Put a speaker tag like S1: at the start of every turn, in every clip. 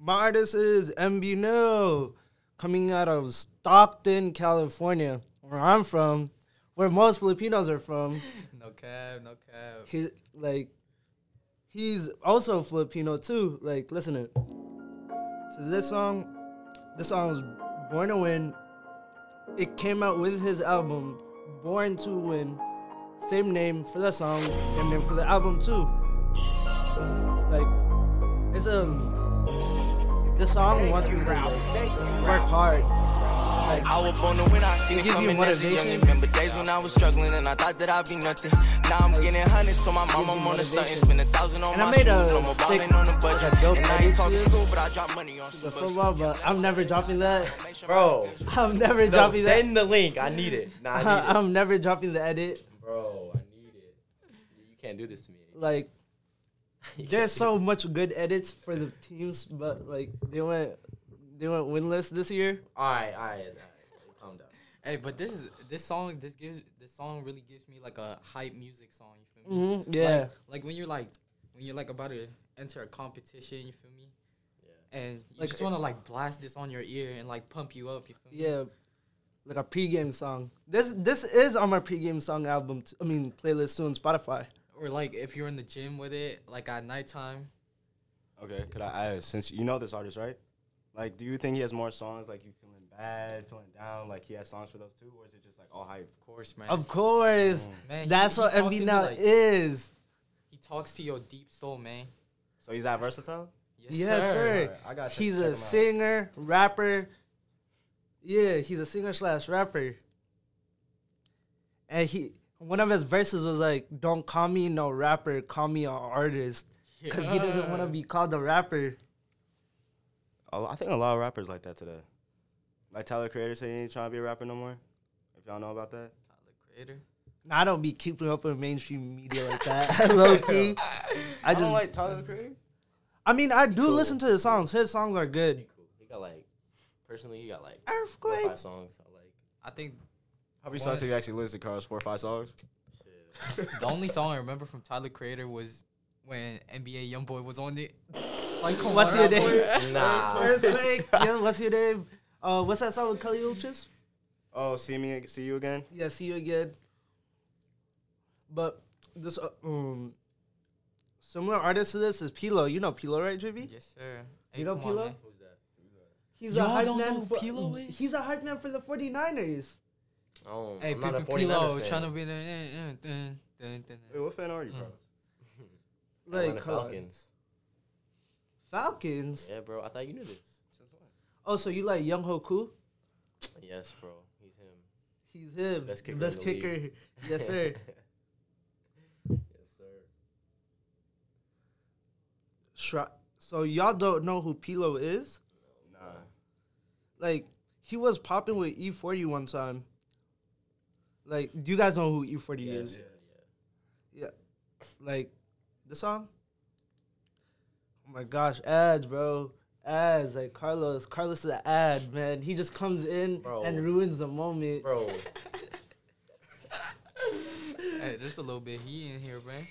S1: my artist is MBNel, coming out of Stockton, California, where I'm from, where most Filipinos are from.
S2: No cap, no cap.
S1: He like, he's also Filipino too. Like, listen to, to this song. This song is Born to Win. It came out with his album Born to Win. Same name for the song, same name for the album too. Like, it's a this song wants me to like, work hard. Like,
S3: I was born to win, I seen
S1: It
S3: it
S1: gives you
S3: coming as a
S1: motivation.
S3: youngin'. Remember days when I was struggling and I thought that I'd be nothing. Now I'm getting hundreds, told my mom I'm on the stunting. Spend a thousand on
S1: And
S3: my
S1: made a
S3: shoes, no more
S1: sick-
S3: ballin' on the
S1: like
S3: budget.
S1: a dope
S3: And I
S1: edit
S3: ain't talking
S1: to
S3: school, but I drop money on some
S1: football, but I'm never dropping that.
S4: Bro,
S1: I'm never
S4: no,
S1: dropping that.
S4: send the link. I need it. Nah, I need it.
S1: I'm never dropping the edit.
S4: Bro, I need it. You can't do this to me.
S1: Like,
S4: You can't
S1: there's so much good edits for the teams, but like they went they went winless this year.
S4: All right, all right, all right. Calm down.
S2: Hey, but this is this song. This gives this song really gives me like a hype music song. You feel me?
S1: hmm Yeah,
S2: Like, like when you're like when you're like about to enter a competition. You feel me?
S4: Yeah.
S2: And you
S1: Like,
S2: just want to like blast this on your ear and like pump you up. You feel me?
S1: yeah, like a pregame song. This this is on my pregame song album. T- I mean playlist soon Spotify.
S2: Or like if you're in the gym with it, like at nighttime.
S5: Okay, could I ask, since you know this artist, right? Like, do you think he has more songs like you feeling bad, feeling down, like he has songs for those too, or is it just like all hype?
S2: Of course, man.
S1: Of course, mm.
S2: Man, he-
S1: that's
S2: he
S1: what
S2: talks
S1: MBNel
S2: like-
S1: is.
S2: He talks to your deep soul, man.
S5: So he's that versatile?
S2: Yes,
S1: Yes, sir.
S5: Alright, I gotta
S1: He's a singer, rapper. Yeah, he's a singer slash rapper. And he one of his verses was like, "Don't call me no rapper, call me an artist," because he doesn't want to be called a rapper.
S5: I think a lot of rappers like that today. Like Tyler Creator saying he ain't trying to be a rapper no more. If y'all know about that.
S2: Tyler Creator.
S1: Nah, I don't be keeping up with mainstream media like that, low key. I
S5: I
S1: just,
S5: don't like Tyler the Creator.
S1: I mean, I do
S4: Cool.
S1: listen to his songs. His songs are
S4: He
S1: good.
S4: cool. He got like, personally, he got like
S1: Earthquake.
S4: five songs. I like.
S2: I think
S5: How many
S2: What?
S5: songs have you actually listened to, Carlos? Four or five songs?
S4: Shit.
S2: the only song I remember from Tyler Creator was when NBA YoungBoy was on it. Like, come
S1: What's
S2: on,
S1: your name?
S4: Nah.
S1: Earthquake. yeah, what's your name? Uh, what's that song with Kali Uchis?
S5: Oh, see me, see you again.
S1: Yeah, see you again. But this uh, um similar artist to this is P-Lo. You know P-Lo, right, JB?
S2: Yes, sir.
S1: You know
S2: come on,
S4: Who's that?
S1: He's
S2: Y'all
S1: a hype
S2: don't
S1: man
S2: know
S1: for
S2: P-Lo is?
S1: He's a hype man for the 49ers.
S4: Oh,
S2: Hey,
S4: I'm not a 49ers
S2: P-Lo
S4: fan.
S2: trying to be the. uh, uh, dun, dun, dun,
S5: Wait, what fan are you,
S2: Mm.
S5: bro?
S1: Like
S4: Atlanta Falcons.
S1: Falcons.
S4: Yeah, bro. I thought you knew this.
S1: Since Oh, so you like Younghoe Koo?
S4: Yes, bro. He's him.
S1: He's him.
S4: Best
S1: the
S4: kicker
S1: best
S4: in the
S1: kicker.
S4: league.
S1: yes, sir.
S4: yes, sir.
S1: Shra- so y'all don't know who P-Lo is?
S5: Nah.
S1: Like he was popping with E40 one time. Like, do you guys know who E40 is?
S4: Yeah, yeah.
S1: like the song. Oh my gosh, ads, bro, ads. Like Carlos, Carlos is an ad, man. He just comes in
S4: Bro.
S1: and ruins the moment.
S4: Bro,
S2: Hey, there's a little bit he in here, man.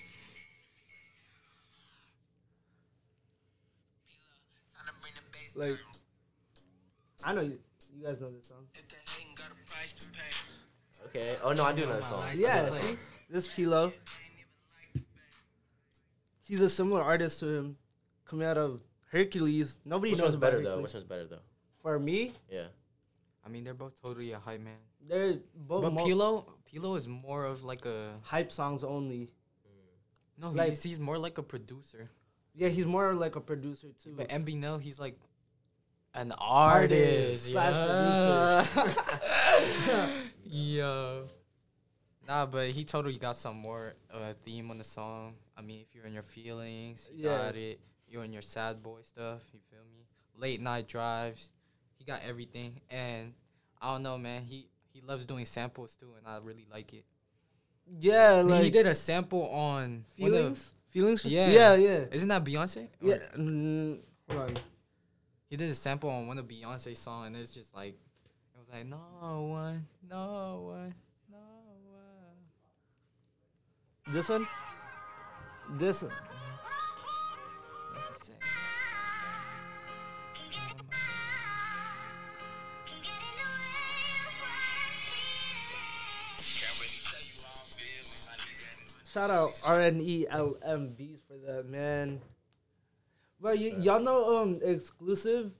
S1: Like, I know you, you guys know this song.
S4: Okay. Oh no, I do know that song.
S1: Yeah, see, this P-Lo. He's a similar artist to him, coming out of Hercules. Nobody
S4: Which
S1: knows
S4: one's
S1: about
S4: better though? Which one's better though?
S1: For me,
S4: Yeah.
S2: I mean, they're both totally a hype man.
S1: they're both
S2: But
S1: mo-
S2: P-Lo, P-Lo is more of like a
S1: hype songs only.
S2: no.
S1: Like-
S2: he's, he's more like a producer.
S1: Yeah, he's more like a producer too.
S2: But MBNel, he's like an
S1: Artist
S2: artist.
S1: slash
S2: yeah. yeah. Nah, but he totally got some more uh, theme on the song. I mean, if you're in your feelings, he
S1: Yeah.
S2: got it. You're in your sad boy stuff. You feel me? Late night drives. He got everything. And I don't know, man. He he loves doing samples too, and I really like it.
S1: yeah, like
S2: he did a sample on
S1: feelings. Feelings.
S2: Yeah.
S1: yeah, yeah.
S2: Isn't that Beyonce? Or-
S1: Yeah. Mm, hold on.
S2: He did a sample on one of Beyonce's song, and it's just like, was like, no one, no one, no one.
S1: This one? This one. Shout out R N E L M B's for that man. But y- y'all know um exclusive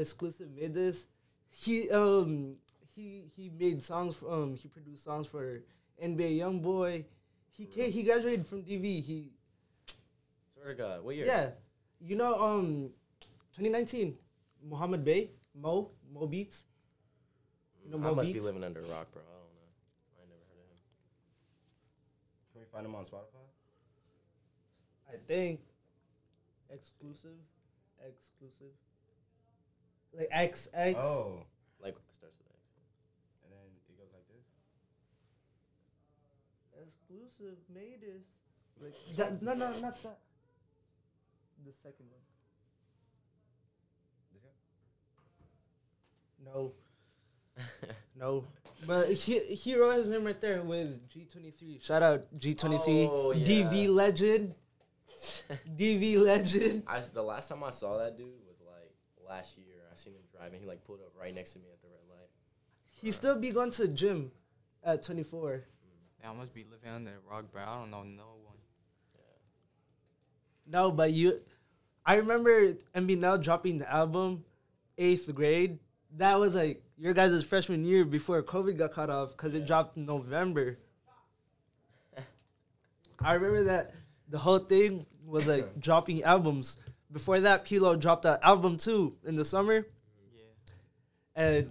S4: Exclusive
S1: made this. He um he he made songs for, um he produced songs for NBA YoungBoy. He came, he graduated from DV. He
S4: Swear to God. What year?
S1: yeah, you know um 2019 Muhammad Bey Mo Mo Beats. You know
S4: I
S1: Mo
S4: must be living under a rock, bro. I don't know. I never heard of him.
S5: Can we find him on Spotify?
S1: I think exclusive, exclusive, like X X.
S5: Oh,
S4: Like starts with X.
S5: and then it goes like this.
S1: exclusive made this. Like that, no, no, not that. The second one. No. no. But he he wrote his name right there with G twenty three. Shout out G twenty three.
S4: Oh, yeah.
S1: DV legend. DV legend.
S4: I the last time I saw that dude was like last year. I seen him driving. He like pulled up right next to me at the red light.
S1: He still be going to the gym at twenty four.
S2: Yeah, I must be living under a rock, bro. I don't know no one.
S1: No, but you, I remember MBNel dropping the album, eighth grade. That was like your guys' freshman year before COVID got cut off because it dropped in November. I remember that the whole thing was like dropping albums. Before that, P-Lo dropped an album too in the summer,
S2: Yeah.
S1: and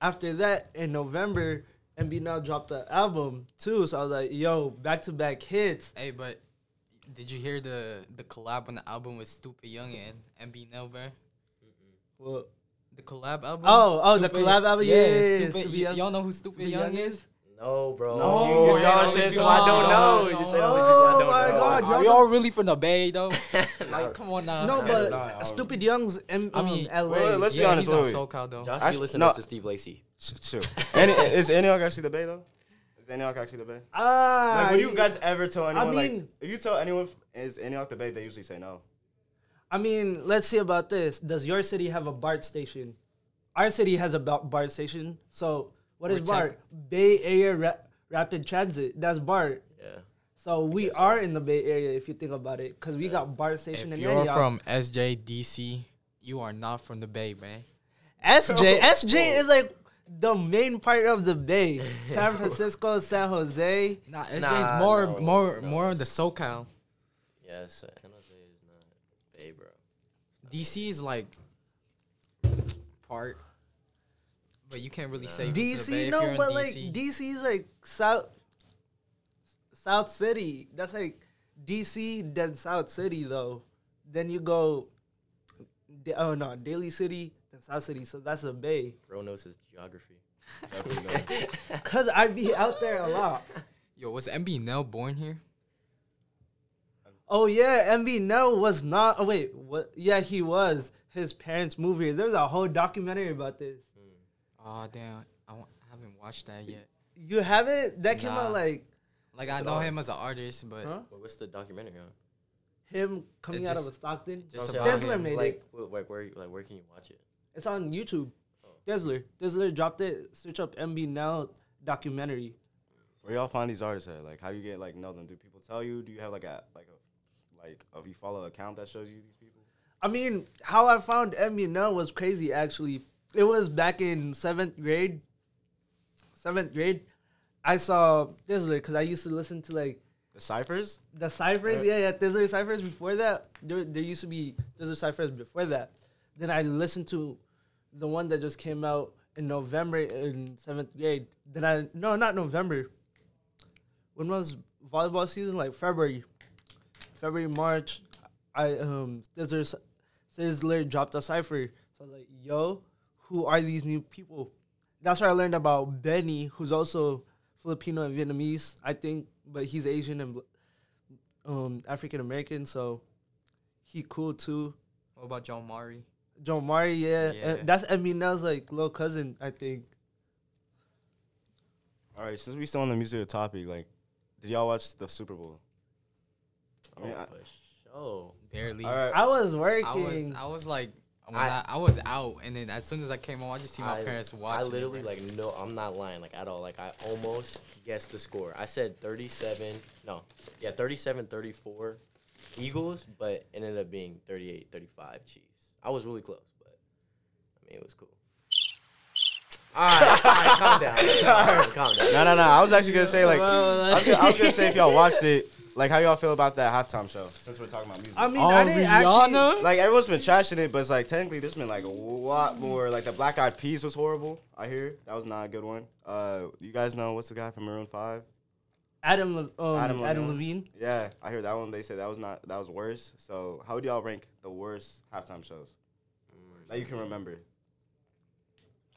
S1: after that, in November, MBNel dropped the album too. So I was like, "Yo, back to back hits."
S2: Hey, but did you hear the the collab on the album with Stupid Young and MB Nelver?
S1: Well,
S2: The collab album.
S1: Oh, oh, the collab album? Yeah, yeah, yeah,
S2: Stupid,
S1: Stupid
S2: y-
S1: Young.
S2: Y'all know who Stupid,
S1: Stupid
S2: Young,
S1: Young
S2: is?
S4: No, bro.
S5: No,
S4: You- you're saying
S5: y'all
S4: all these
S5: said
S4: people I don't
S2: no,
S4: know.
S2: no,
S4: You're saying all these people I
S1: Oh
S4: don't
S1: my
S4: know.
S1: God,
S2: Are
S1: y'all
S2: y'all really from the Bay though? like, come on now.
S1: No,
S5: Yes,
S1: but
S5: no, I
S1: Stupid Young's in
S2: I
S1: um,
S2: mean,
S1: LA.
S5: well, let's be
S2: yeah,
S5: honest,
S2: he's on
S5: wait, wait.
S2: SoCal though.
S4: Josh be listening
S5: no.
S4: to Steve Lacy.
S5: Sure. Any, is Antioch actually the Bay though? Is Antioch actually the Bay?
S1: ah,
S5: Like, would you guys ever tell anyone? I
S1: mean-
S5: if you tell anyone is Antioch the Bay, they usually say no.
S1: I mean, let's see about this. Does your city have a BART station? Our city has a BART station. So what is
S2: We're
S1: BART? Bay Area Ra- Rapid Transit. That's BART.
S4: Yeah.
S1: So we
S4: guess so.
S1: are in the Bay Area if you think about it, because we got BART station
S2: If
S1: in
S2: you're
S1: Antioch.
S2: from SJDC, you are not from the Bay, man.
S1: SJ. SJ is like the main part of the Bay. San Francisco, San Jose.
S2: Nah, SJ is more,
S4: no,
S2: more,
S4: no,
S2: more of the
S4: it's-
S2: SoCal.
S4: Yes. San Jose is not Bay, bro.
S2: DC is like part, but you can't really say
S4: Nah.
S2: the Bay
S1: DC,
S2: if
S1: no,
S2: you're in
S1: but like
S2: DC.
S1: DC is like South South City. That's like DC then South City though. Then you go, oh no, Daly City then South City. So that's a bay.
S4: Bro knows his geography.
S1: Cause I be out there a lot.
S2: Yo, was MBNel born here?
S1: Oh yeah, MBNel was not. Oh wait, what? Yeah, he was. His parents moved here. There's a whole documentary about this.
S2: Oh damn, I, haven't watched that yet.
S1: You haven't? That came out like
S2: Like I
S4: it
S2: know
S4: on?
S2: him as an artist, but
S1: Huh?
S4: But what's the documentary on?
S1: him coming
S2: It
S1: out of
S2: just-
S1: a Stockton.
S2: just
S4: No, I'm
S1: Dazzler
S4: saying,
S1: made
S4: like,
S1: it.
S4: wh- like where, like where can you watch it?
S1: It's on YouTube.
S4: Oh.
S1: Dazzler. Dazzler dropped it. Search up MBNel documentary.
S5: Where y'all find these artists at? Like, how you get like know them? Do people tell you? Do you have like a like a like if you follow an account that shows you these people?
S1: I mean, how I found MBNel was crazy actually. It was back in seventh grade. Seventh grade. I saw Dazzler because I used to listen to like
S5: The ciphers?
S1: the ciphers.
S5: Uh,
S1: Yeah, yeah, Dazzler ciphers before that. There, there used to be Dazzler ciphers before that. Then I listened to the one that just came out in November in seventh grade. Then I no, not November. When was volleyball season? Like February, February March. I um Sizzler Sizzler dropped a cipher. So I was like, yo, who are these new people? That's where I learned about Benny, who's also Filipino and Vietnamese, I think, but he's Asian and um African American, so he cool too.
S2: what about John Mari?
S1: John Mari, yeah,
S2: Yeah.
S1: and that's MBNel's like little cousin, I think.
S5: All right, since we still on the music topic, like, did y'all watch the Super Bowl? I mean,
S4: oh,
S5: I-
S4: for sure.
S2: Barely.
S5: All right,
S1: I was
S2: I
S1: working.
S2: was I was like when
S4: I-
S2: I, I, was out, and then as soon as I came home, I just see my
S4: I,
S2: parents
S4: I
S2: watching. it,
S4: literally
S2: bro.
S4: like no, I'm not lying like at all. Like I almost guessed the score. I said 37. No, yeah, 37, 34 Eagles, but it ended up being 38, 35 Chiefs. I was really close, but I mean it was cool. All right, all right, calm down, calm down, calm down.
S5: No, no, no. I was actually gonna say like, I was gonna, I was gonna say if y'all watched it, like how y'all feel about that halftime show? Since we're talking about music.
S1: I mean,
S2: Oh,
S1: I didn't actually.
S5: Like everyone's been trashing it, but it's like technically this been like a lot more. Like the Black Eyed Peas was horrible. I hear that was not a good one. Uh, you guys know what's the guy from Maroon Five?
S1: Adam, Le- um,
S5: Adam
S1: Adam,
S5: Levine.
S1: Levine.
S5: Yeah, I hear that one. They said that was not that was worse. So how would y'all rank the worst halftime shows that you can remember?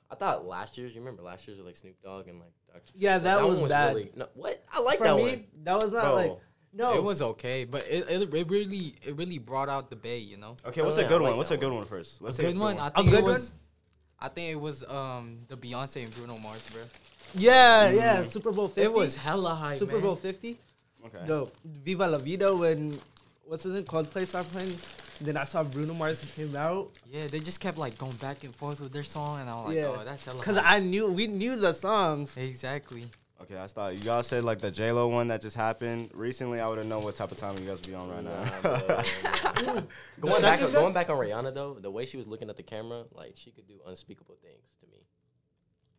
S4: I thought last year's. You remember last year's with like Snoop Dogg and like Dr.
S1: Yeah, that
S4: one
S1: was bad.
S4: Really, no, what? I like
S1: For
S4: that
S1: me,
S4: one,
S1: that was not
S4: bro.
S1: like no.
S2: It was okay, but it, it, it really it really brought out the bay, you know.
S5: Okay,
S4: Oh,
S5: what's
S4: yeah,
S5: a good
S4: I like
S5: one? What's a good
S4: one.
S5: one first?
S2: A
S5: Let's say
S2: good one. I
S1: A
S2: think
S1: good
S2: it
S1: one?
S2: was. I think it was um the Beyonce and Bruno Mars, bro.
S1: yeah, yeah. Super Bowl fifty.
S2: It was hella high,
S1: Super
S2: man.
S1: Bowl fifty.
S5: Okay.
S1: Yo, Viva La Vida when what's his name? Coldplay stopped playing. Then I saw Bruno Mars came out.
S2: Yeah, they just kept like going back and forth with their song, and I was like,
S1: Yeah.
S2: oh, that's hella.
S1: Cause. I knew we knew the songs.
S2: exactly.
S5: Okay, I thought you guys said like the J Lo one that just happened recently. I would have known what type of time you guys would be on right
S4: Nah,
S5: now.
S4: nah.
S1: The
S4: going back,
S1: second
S4: going back on Rihanna though, the way she was looking at the camera, like she could do unspeakable things to me.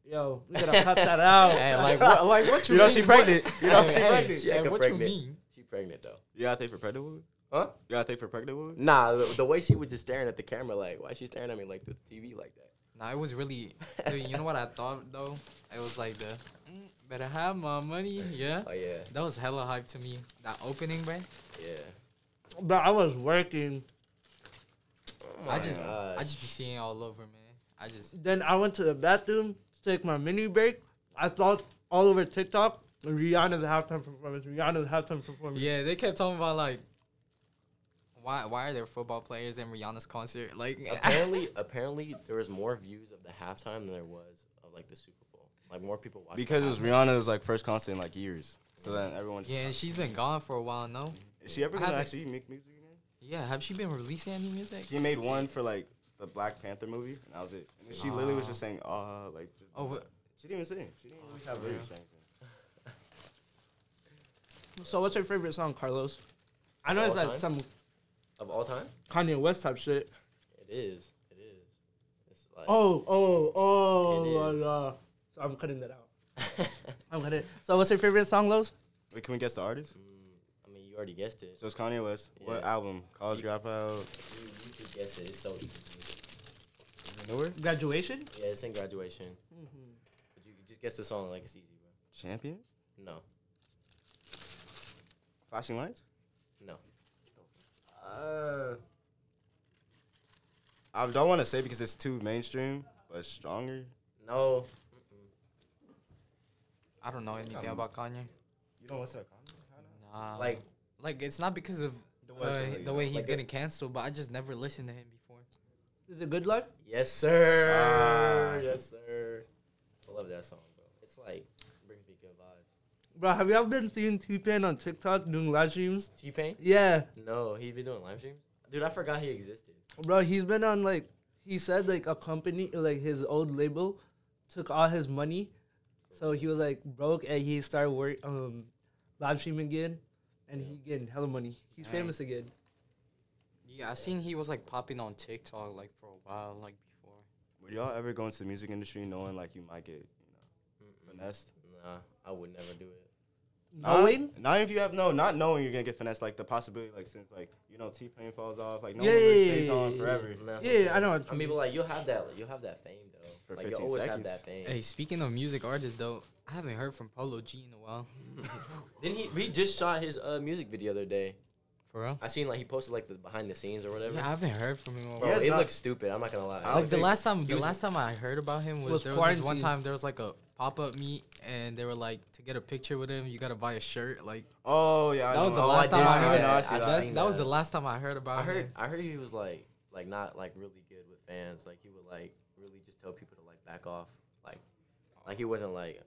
S1: Yo, we gotta cut that out.
S2: Hey, like what? Like what you?
S5: you know she pregnant. You know
S2: Hey,
S5: she
S2: hey,
S5: pregnant.
S4: She
S2: hey, what
S4: pregnant.
S2: you mean?
S4: She pregnant though.
S5: You got a thing for pregnant woman?
S4: Huh?
S5: You got a thing for pregnant woman?
S4: Nah, the, the way she was just staring at the camera, like why is she staring at me like through the TV like that?
S2: Nah, it was really. Dude, you know what I thought though? It was like the mm, better have my money. Yeah,
S4: Oh yeah,
S2: that was hella hype to me. That opening, bro.
S4: yeah.
S1: But I was working.
S4: Oh
S2: I just,
S4: gosh.
S2: I just be seeing all over, man. I just.
S1: Then I went to the bathroom to take my mini break. I thought all over TikTok Rihanna's halftime performance. Rihanna's halftime performance.
S2: Yeah, they kept talking about like. Why, why are there football players in Rihanna's concert? Like,
S4: apparently, apparently there was more views of the halftime than there was of like the Super Bowl. Like more people watched the
S5: Because it was
S4: halftime.
S5: Rihanna's like first concert in like years. So then everyone.
S2: yeah, and she's been gone for a while, no?
S5: Is she ever gonna actually make music again?
S2: Yeah, have she been releasing any music?
S5: She made one for like the Black Panther movie, and that was it. And then she literally was just saying, uh, like. Just,
S2: Oh, but-
S5: she didn't even sing. She didn't really have lyrics or anything.
S1: So what's your favorite song, Carlos? I know
S4: All
S1: it's like
S4: time?
S1: some
S4: of all time.
S1: Kanye West type shit.
S4: It is. It is. It's like,
S1: Oh, oh, oh,
S4: It is.
S1: uh, so I'm cutting that out. I'm cutting. So what's your favorite song, Los?
S5: Wait, can we guess the artist?
S4: Mm, I mean, you already guessed it.
S5: So it's Kanye West. What album? College
S4: You-
S5: Dropout.
S4: You, you could guess it. It's so easy.
S5: Newer?
S1: Graduation.
S4: Yeah, it's in graduation. But you could just guess the song like it's easy, bro.
S5: Champions?
S4: No,
S5: Flashing Lights?
S4: no.
S5: Uh, I don't want to say because it's too mainstream, but stronger.
S4: No.
S2: I don't know anything
S5: Um,
S2: about Kanye.
S5: You don't listen to Kanye?
S2: Nah,
S4: Like,
S2: like it's not because of
S5: The
S2: uh,
S5: way-
S2: the way he's
S4: like a-
S2: getting canceled, but I just never listened to him before.
S1: Is it Good Life?
S4: yes, sir.
S5: Ah.
S4: yes, sir. I love that song, bro. It's like, brings me good vibes.
S1: Bro, have you ever been seeing T Pain on TikTok doing live streams?
S4: T Pain?
S1: Yeah,
S4: No, he been doing live streams? Dude, I forgot he existed.
S1: bro, he's been on like he said like a company like his old label took all his money, so he was like broke and he started work um live streaming again, and he getting hella money. He's
S2: Dang.
S1: famous again.
S2: Yeah, I seen he was like popping on TikTok like for a while, like before.
S5: Would y'all ever go into the music industry knowing like you might get, you know,
S4: Mm-mm.
S5: finessed?
S4: Nah, I would never do it.
S1: Knowing?
S5: Not, not if you have no, not knowing you're gonna get finessed. Like the possibility, like since like you know T Pain falls off, like no
S1: Yeah,
S5: one really
S1: yeah,
S5: stays
S1: yeah,
S5: on forever.
S4: Nah, for
S1: Yeah, I know what
S4: I
S1: you
S4: mean,
S1: mean.
S4: but like you'll have that, you'll have that fame though.
S5: For
S4: like you'll
S5: 15
S4: always
S5: seconds.
S4: have that fame.
S2: Hey, speaking of music artists though, I haven't heard from Polo G in a while.
S4: Then he he just shot his uh, music video the other day.
S2: For real?
S4: I seen like he posted like the behind the scenes or whatever.
S2: Yeah, I haven't heard from him. in a
S4: Bro,
S2: while.
S5: has
S4: it
S5: not-
S4: looks stupid. I'm not gonna lie.
S2: Like the last time, the last time I heard about him was,
S1: Was
S2: there was this one time there was like a pop up meet and they were like to get a picture with him you gotta buy a shirt like
S5: Oh yeah, I
S2: that was
S5: know.
S2: the
S4: Oh,
S2: last
S4: I
S2: time I heard
S4: that.
S5: I
S4: I
S5: see
S2: that,
S5: that.
S2: that was the last time I heard about
S4: I heard
S2: him.
S4: I heard he was like like not like really good with fans. Like he would like really just tell people to like back off. Like like he wasn't like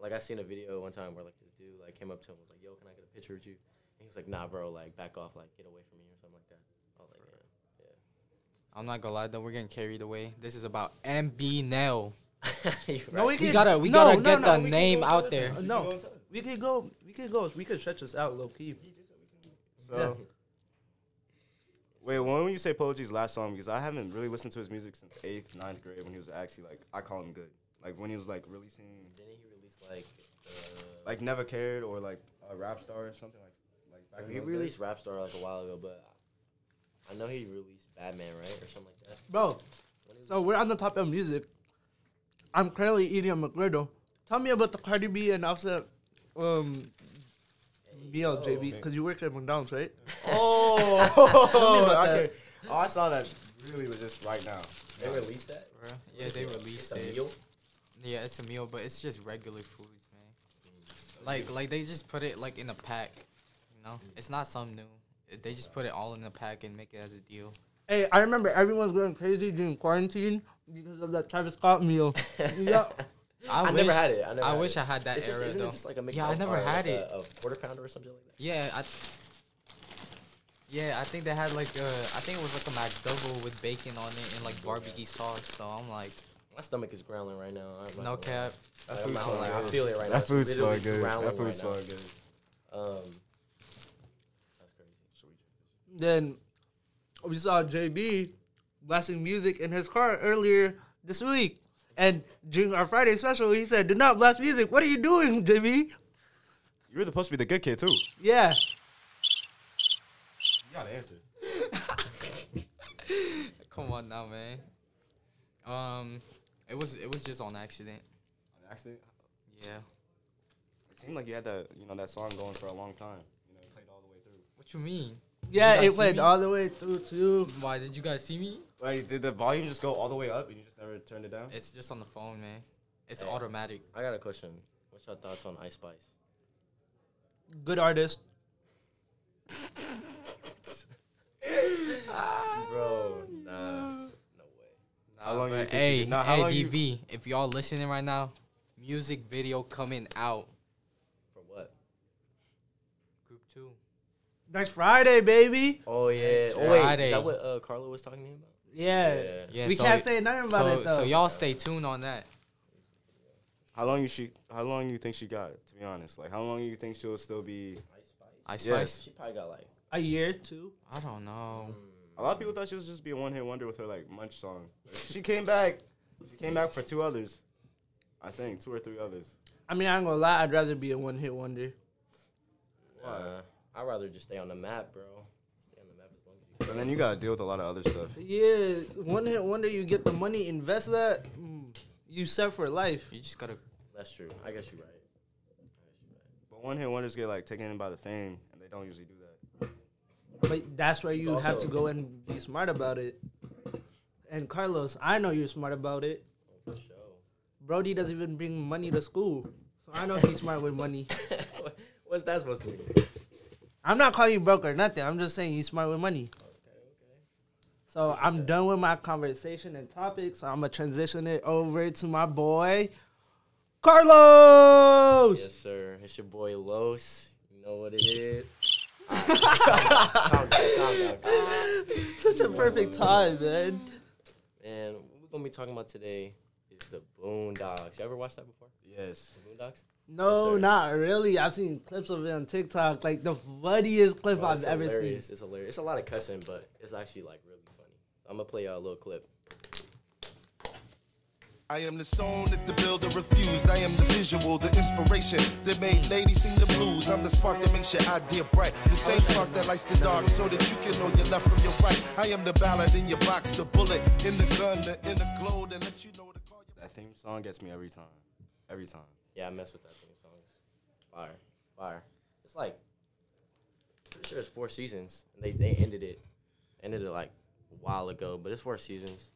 S4: like I seen a video one time where like this dude like came up to him and was like, "Yo, can I get a picture with you?" And he was like, "Nah, bro, like back off, like get away from me or something like that." I was like, "Yeah, yeah."
S2: I'm not gonna lie though, we're getting carried away. This is about MBNel.
S4: You're
S1: No,
S4: right.
S2: We
S1: could-
S2: gotta we
S1: no,
S2: gotta
S1: no,
S2: get
S1: no,
S2: the
S1: we
S2: name
S1: go
S2: out there.
S1: it. No, we could go. We could go. We could stretch this out low key.
S5: So, wait, when you say Polo last song, because I haven't really listened to his music since eighth, ninth grade when he was actually like, I call him good. Like when he was like releasing,
S4: Didn't he release like? Uh,
S5: like Never Cared or like a rap star or something like. like back
S4: he released
S5: days.
S4: Rap Star like a while ago, but I know he released Batman, right, or something like that.
S1: Bro, so we're on the topic of music. I'm currently eating a McGriddle. Tell me about the Cardi B and Offset um, meal. JB, because you work at McDonald's, right?
S5: Oh,
S1: about
S5: okay. Oh, I saw that really was just right now.
S4: They released that.
S2: Bruh. Yeah, they released
S4: It's a
S2: it.
S4: meal.
S2: Yeah, it's a meal, but it's just regular foods, man. Like like they just put it like in a pack. You know, it's not something new. They just put it all in a pack and make it as a deal.
S1: Hey, I remember everyone's going crazy during quarantine because of that Travis Scott meal. yeah.
S2: I,
S4: I,
S2: wish,
S4: never had it. I, never
S2: I
S4: had
S2: wish
S4: it.
S2: I had that
S4: It's just,
S2: era
S4: isn't
S2: though.
S4: it just like a
S2: Yeah, I never had
S4: like
S2: it.
S4: A, a quarter pounder or something like that.
S2: Yeah, I. Yeah, I think they had like uh, I think it was like a McDouble with bacon on it and like barbecue sauce. So I'm like,
S4: My stomach is growling right now. I'm
S2: no
S4: gonna lie.
S2: cap.
S5: That
S4: Like,
S5: food
S4: I'm not
S5: smell
S4: gonna I
S5: good.
S4: feel it right now.
S5: That
S4: It's
S5: food smell good. That food
S4: right
S5: smell good.
S4: Um, that's crazy.
S1: Then we saw JB blasting music in his car earlier this week. And during our Friday special, he said, Do not blast music. What are you doing, JB?
S5: You were supposed to be the good kid too.
S1: Yeah.
S5: You gotta answer.
S2: Come on now, man. Um, it was it was just on accident.
S5: On accident.
S2: Yeah.
S5: It seemed like you had that, you know, that song going for a long time. You know, you played all the way through.
S2: What you mean?
S1: Yeah, it
S2: see
S1: played
S2: me?
S1: all the way through too.
S2: Why did you guys see me?
S5: Like, did the volume just go all the way up and you just never turned it down?
S2: It's just on the phone, man. It's
S4: Hey.
S2: automatic.
S4: I got a question. What's your thoughts on Ice Spice?
S1: Good artist.
S4: Bro, nah, no way.
S2: Nah,
S5: How long you
S2: but
S5: think she
S2: hey,
S5: could- nah, how
S2: hey,
S5: long you-
S2: DV, if y'all listening right now, music video coming out.
S4: For what?
S2: Group two.
S1: Next Friday, baby.
S4: Oh yeah. Oh wait,
S2: Friday.
S4: is that what uh, Carlo was talking to me about?
S1: Yeah.
S2: Yeah,
S1: we
S2: so,
S1: can't say nothing about
S2: so,
S1: it though.
S2: so y'all stay tuned on that.
S5: How long you she? How long you think she got? To be honest, like how long you think she'll still be?
S4: Ice Spice.
S2: I Spice.
S5: Yes.
S4: She probably got like.
S1: a year, two.
S2: I don't know.
S5: A lot of people thought she was just be a one hit wonder with her like Munch song. She came back. She came back for two others. I think two or three others.
S1: I mean, I ain't gonna lie. I'd rather be a one hit wonder.
S4: Uh, I'd rather just stay on the map, bro. Stay on the map as long as you. can.
S5: And then you gotta deal with a lot of other stuff.
S1: Yeah, one hit wonder. You get the money, invest that. Mm, you set for life.
S2: You just gotta.
S4: That's true. I guess you're right. I guess you're.
S5: But one hit wonders get like taken in by the fame, and they don't usually do that.
S1: But that's where you have to go and be smart about it. And Carlos, I know you're smart about it.
S4: Oh, for sure.
S1: Brody doesn't even bring money to school, so I know he's smart with money.
S4: What's that supposed to mean?
S1: I'm not calling you broke or nothing. I'm just saying you smart with money.
S4: Okay, okay.
S1: So I'm done with my conversation and topic. So I'm gonna transition it over to my boy, Carlos.
S4: Yes, sir. It's your boy Los. You know what it is. Alright, calm down, calm down, calm down.
S1: Such a perfect time, man.
S4: And what we're gonna be talking about today is the Boondocks. You ever watched that before?
S5: Yes.
S4: The Boondocks?
S1: No,
S4: Yes,
S1: not really. I've seen clips of it on TikTok. Like the funniest clip oh,
S4: Bro,
S1: I've
S4: it's
S1: ever
S4: hilarious.
S1: seen.
S4: It's hilarious. It's a lot of cussing, but it's actually like really funny. I'm gonna play y'all a little clip.
S6: I am the stone that the builder refused. I am the visual, the inspiration that made ladies sing the blues. I'm the spark that makes your idea bright. The same spark that lights the dark so that you can know your left from your right. I am the ballad in your box, the bullet in the gun, the inner glow that let you know to call your
S5: That theme song gets me every time. Every time.
S4: Yeah, I mess with that theme song. It's fire, fire. It's like pretty sure it's four seasons, and they they ended it, ended it like a while ago. But it's four seasons.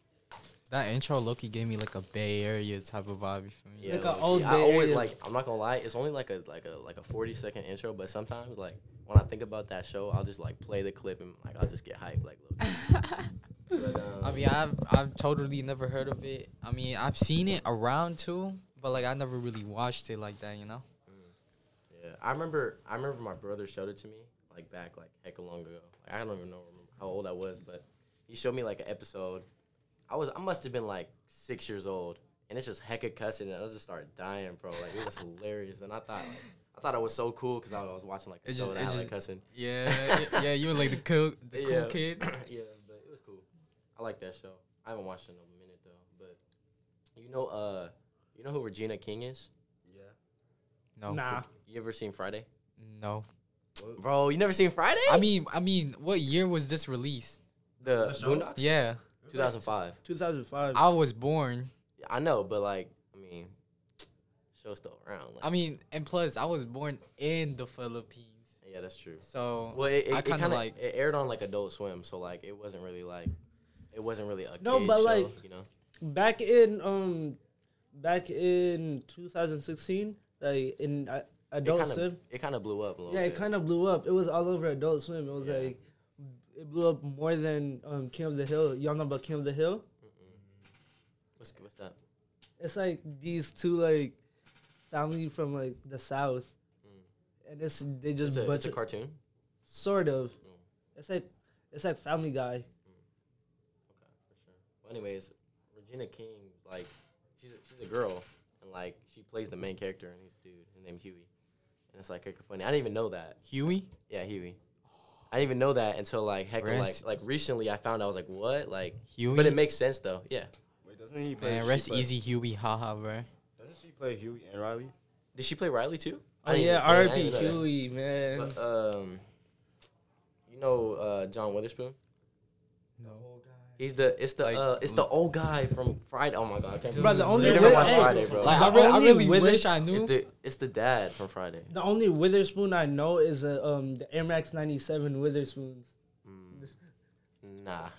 S2: That intro Loki gave me like a Bay Area type of vibe for me.
S4: Yeah,
S1: Like a
S4: low-key.
S1: old
S4: I
S1: Bay
S4: always
S1: Area.
S4: like. I'm not gonna lie. It's only like a like a like a 40 second intro, but sometimes like when I think about that show, I'll just like play the clip and like I'll just get hyped like. low-key. but, um,
S2: I mean, I've I've totally never heard of it. I mean, I've seen it around too, but like I never really watched it like that. You know?
S4: Yeah, I remember. I remember my brother showed it to me like back like heck long ago. Like, I don't even know how old I was, but he showed me like an episode. I was I must have been like six years old, and it's just hecka cussing, and I just started dying, bro. Like it was hilarious, and I thought like I thought it was so cool because I was watching like a
S2: It
S4: show
S2: just- it
S4: had like
S2: just-
S4: cussing.
S2: Yeah, yeah, you were like the cool, the cool kid.
S4: yeah, but it was cool. I like that show. I haven't watched it in a minute though, but you know, uh, you know who Regina King is?
S5: Yeah.
S2: No,
S1: Nah.
S4: You ever seen Friday?
S2: no.
S4: Bro, you never seen Friday?
S2: I mean, I mean, what year was this released?
S4: the
S5: The show?
S4: Boondocks.
S2: Yeah,
S4: 2005.
S1: 2005.
S2: I was born.
S4: I know, but like, I mean, show's still around. Like,
S2: I mean, and plus, I was born in the Philippines,
S4: yeah, that's true.
S2: so
S4: Well, it, it,
S2: I kinda like-
S4: it aired on like Adult Swim, so like it wasn't really like it wasn't really a
S1: No,
S4: kid
S1: but,
S4: show,
S1: like-
S4: you know.
S1: back in um, back in 2016, like in uh, Adult
S4: it kind
S1: Swim.
S4: it kind of blew up a little
S1: Yeah,
S4: bit.
S1: it kind of blew up. It was all over Adult Swim. It was
S4: Yeah.
S1: like it blew up more than um, King of the Hill. Y'all know about King of the Hill?
S4: What's what's that?
S1: It's like these two like family from like the south, and it's they
S4: It's
S1: just
S4: a, it's a cartoon.
S1: sort of.
S4: Mm.
S1: It's like it's like Family Guy.
S4: Okay, for sure. Well, anyways, Regina King, like, she's a, girl, and like she plays the main character, and he's a dude. His name Huey, and it's like hecka funny. I didn't even know that.
S2: Huey.
S4: Yeah, Huey. I didn't even know that until like hecka like
S2: Rest-
S4: like recently. I found out I was like, what? Like,
S2: Huey.
S4: but it makes sense though. Yeah.
S5: Wait, doesn't he play?
S2: Man,
S5: she
S2: rest
S5: play-
S2: easy, Huey. Haha, bro.
S5: Doesn't she play Huey and Riley?
S4: Did she play Riley too?
S1: Oh
S4: didn't
S1: yeah,
S4: even- I
S1: R.I.P.
S4: didn't know that.
S1: Huey, man.
S4: But, um, you know uh, John Witherspoon.
S2: No.
S4: He's the it's the
S2: Like-
S4: uh it's the old guy from Friday. Oh my god, I can't
S2: Dude,
S1: Bro, the only
S4: You never watched Friday, bro.
S2: Like
S1: The
S2: I, re- I really
S1: Wither-
S2: wish I knew.
S4: It's the it's the dad from Friday.
S1: The only Witherspoon I know is uh, um the Air Max 97 Witherspoons.
S4: Nah.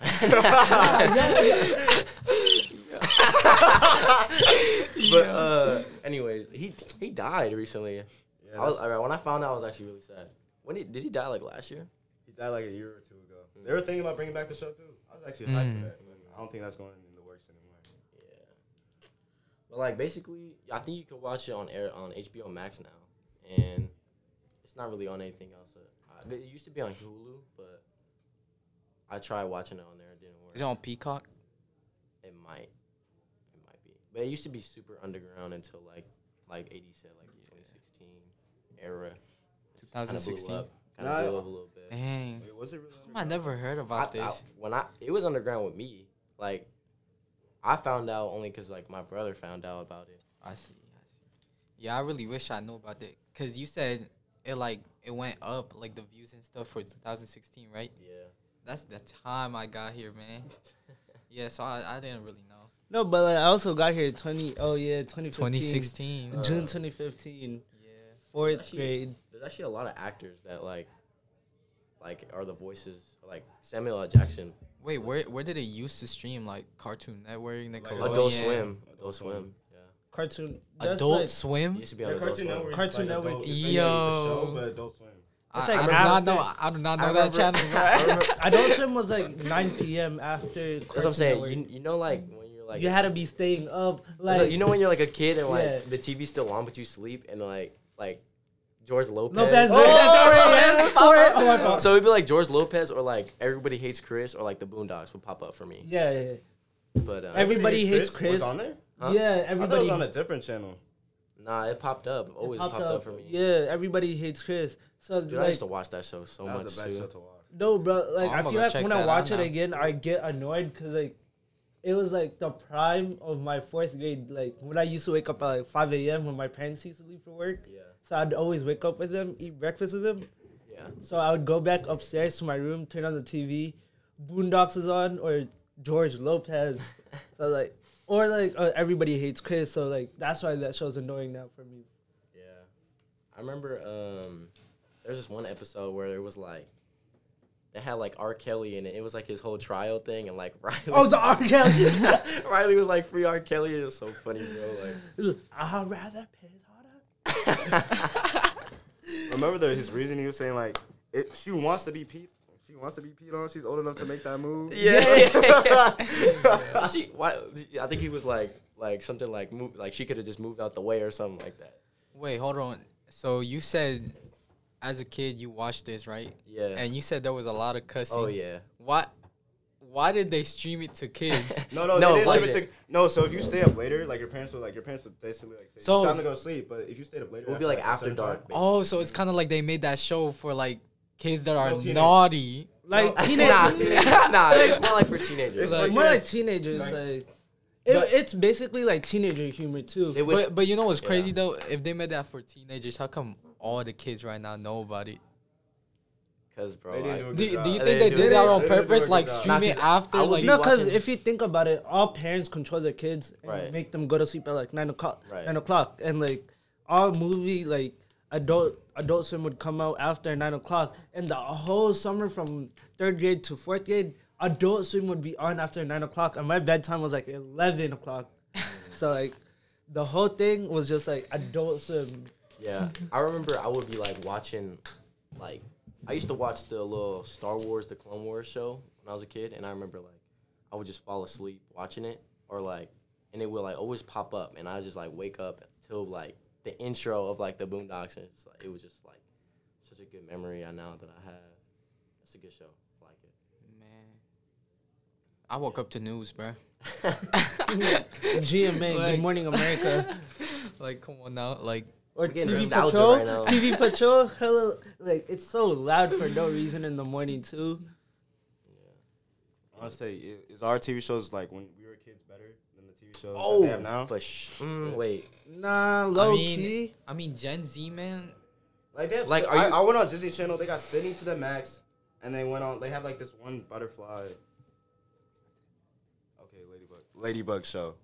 S4: but uh, anyways, he he died recently.
S5: Yeah,
S4: I was,
S5: that's-
S4: when I found out, I was actually really sad. When he, did he die? Like last year?
S5: he died like a year or two ago. They were thinking about bringing back the show too. I was actually hyped
S2: Mm.
S5: for that. I don't think that's going in the works anymore.
S4: Yeah. But like basically, I think you can watch it on air on HBO Max now, and it's not really on anything else. Uh, it used to be on Hulu, but I tried watching it on there. It didn't work.
S2: Is it on Peacock?
S4: It might. It might be. But it used to be super underground until like like AD said, like 2016 era. It just kinda blew
S2: 2016?
S4: Up. Kinda blew up a little bit.
S2: Dang.
S5: Wait, was it really?
S2: I never heard about
S4: I-
S2: this.
S4: when I it was underground with me. Like I found out only because like my brother found out about it.
S2: I see. I see. Yeah, I really wish I knew about that. Cause you said it like it went up like the views and stuff for 2016, right?
S4: Yeah.
S2: That's the time I got here, man. yeah, so I, I didn't really know.
S1: No, but like, I also got here 20. Oh yeah, 2015.
S2: 2016.
S4: Uh,
S1: June 2015,
S2: yeah.
S1: fourth grade.
S4: There's actually a lot of actors that like like are the voices like Samuel L. Jackson,
S2: Wait, where where did it used to stream? Like Cartoon Network, Nickelodeon,
S4: Adult Swim, Adult
S5: Adult
S4: Swim.
S5: Swim.
S4: Yeah.
S1: Cartoon. That's
S2: Adult
S1: like,
S2: Swim.
S4: used to be on
S5: Yeah,
S4: Adult
S5: Cartoon
S4: Swim.
S5: Network.
S1: Cartoon
S5: like
S1: Network.
S5: Adult- it's basically the show,
S2: Yo.
S5: but Adult Swim.
S1: It's
S2: I,
S1: like
S2: I do not know. I do not
S4: I
S2: know that
S4: remember-
S2: channel.
S4: I
S2: bro.
S4: remember-
S1: Adult Swim was like 9 p.m. after.
S4: That's what I'm saying. You, you know, like when you're like
S1: you had to be staying up. Like,
S4: like, you know when you're like a kid and like
S1: Yeah.
S4: the TV's still on but you sleep and like like George Lopez.
S1: Lopez.
S4: Oh!
S1: Yes, for. Oh my god.
S4: So it'd be like George Lopez or like Everybody Hates Chris or like the Boondocks would pop up for me.
S1: Yeah, yeah.
S4: But uh,
S1: Everybody hates
S5: Was
S1: Chris.
S5: on there?
S4: Huh?
S1: Yeah,
S5: I thought it
S1: everybody.
S5: was on a different channel.
S4: nah, it popped up.
S1: it
S4: Always
S1: popped
S4: popped, up. for me.
S1: Yeah, everybody hates Chris. So
S4: Dude, I used to watch that show so
S5: That
S4: much
S5: was the best
S4: too.
S5: show to watch.
S1: no, bro. Like
S2: Oh,
S1: I feel like when I watch it
S2: now.
S1: again, I get annoyed because like it was like the prime of my fourth grade. Like when I used to wake up at like 5 a.m. when my parents used to leave for work.
S4: Yeah,
S1: So I'd always wake up with them, eat breakfast with them.
S4: yeah.
S1: So I would go back upstairs to my room, turn on the TV, Boondocks is on, or George Lopez. so like, or like uh, everybody hates Chris. So like that's why that show's annoying now for me.
S4: Yeah. I remember um there's this one episode where it was like they had like R. Kelly in it. It was like his whole trial thing and like Riley
S1: Oh, the R. Kelly.
S4: Riley was like free R. Kelly. It was so funny, bro. Like
S1: I'd rather harder.
S5: Remember the, his reason he was saying like, it, she wants to be peed. She wants to be peed on. She's old enough to make that move.
S4: Yeah. she, why, I think he was like, like something like move, like she could have just moved out the way or something like that.
S2: Wait, hold on. So you said, as a kid, you watched this, right?
S4: Yeah.
S2: And you said there was a lot of cussing.
S4: oh yeah.
S2: What? Why did they stream it to kids?
S5: No, no,
S4: No,
S5: they didn't ship it
S4: wasn't.
S5: to, no. So if you stay up later, like your parents would like your parents would basically like say
S2: So
S5: it's time to go to sleep. But if you stayed up later,
S4: It would be like
S5: a
S4: after dark.
S5: time-
S2: oh, so it's kind of like they made that show for like kids that are
S5: No,
S2: naughty.
S1: Like
S5: No,
S1: teenage,
S4: nah, nah, it's more like for teenagers.
S5: It's
S2: Like-
S5: like
S1: more like teenagers.
S5: Like-
S1: Like, it, it's basically like teenager humor too.
S4: Would,
S2: But but you know what's
S4: Yeah.
S2: crazy though? If they made that for teenagers, how come all the kids right now know about it?
S4: Cause bro,
S5: They didn't do a good
S2: Do,
S5: job.
S2: do you
S4: They
S2: think they
S4: do
S2: did
S4: it.
S2: that on
S5: didn't do a
S2: purpose? Like
S5: job.
S2: stream
S4: Nah,
S2: it
S4: 'cause
S2: after? Like
S1: no, because if you think about it, all parents control their kids and
S4: Right.
S1: make them go to sleep at like nine o'clock.
S4: Right.
S1: Nine o'clock, and like all movie like adult Adult Swim would come out after nine o'clock, and the whole summer from third grade to fourth grade, Adult Swim would be on after nine o'clock, and my bedtime was like eleven o'clock. so like, the whole thing was just like Adult Swim.
S4: yeah, I remember I would be like watching, like, I used to watch the little Star Wars, the Clone Wars show when I was a kid, and I remember like, I would just fall asleep watching it, or like, and it would like always pop up, and I just like wake up till like the intro of like the Boondocks, and it's like it was just like such a good memory I now that I have. It's a good show. I like it.
S2: man, I woke up to news, bro.
S1: GMA,
S2: Like-
S1: Good Morning America,
S2: like, come on now, like.
S1: Or
S4: getting
S1: TV Patrol.
S4: right now.
S1: TV Patrol, hello, like it's so loud for no reason in the morning too.
S5: I want to say, i- is our TV shows like when we were kids better than the TV shows
S4: Oh,
S5: that they have now?
S4: for sh- mm, wait.
S1: Nah, low
S2: I mean,
S1: key.
S2: I mean, Gen Z, man.
S5: Like they have,
S4: Like,
S5: like
S4: are
S5: I,
S4: you-
S5: I went on Disney Channel. They got Sydney to the max, and they went on. They have like this one butterfly. Okay, ladybug, ladybug show.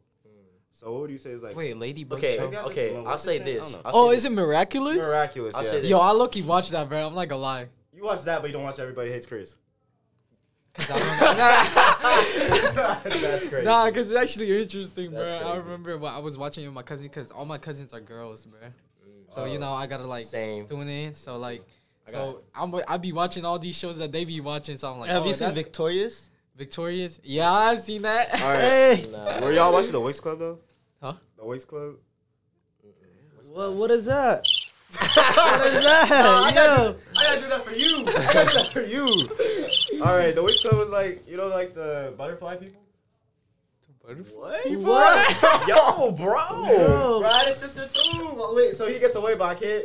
S5: So what would you say is like
S2: Wait, Ladybug
S4: Okay,
S2: show.
S5: got this
S4: okay.
S5: one.
S4: I'll say
S5: his name? I
S4: this. I'll
S2: Oh,
S4: say
S2: is
S4: this.
S2: it miraculous?
S5: miraculous?
S4: I'll
S5: yeah.
S4: say this.
S2: Yo, I low key watched that, bro. I'm not gonna lie.
S5: You watch that, but you don't watch Everybody Hates Chris.
S2: Cause I don't
S5: That's crazy.
S2: Nah, cause it's actually interesting, bro.
S5: That's
S2: I remember when I was watching it with my cousin, cause all my cousins are girls, bro. Mm. So you
S5: Oh.
S2: know I gotta like
S4: Same.
S2: tune in. So like,
S4: I
S2: so I'm I be watching all these shows that they be watching. So I'm like,
S1: Have
S2: oh,
S1: you seen Victorious?
S2: Victorious? Yeah, I've seen that.
S5: All right.
S1: Hey,
S4: Nah.
S5: Were y'all watching the Winx Club though?
S2: Huh?
S5: The Club.
S1: what, what is that? what is that? Yo,
S5: I gotta do that for you. I gotta do that for you. All right, the Winx Club was like you know like the butterfly people.
S4: What?
S1: what?
S4: Yo, bro.
S1: Yo,
S5: Bro, I had a sister too. Well, wait, so he gets away, but I can't.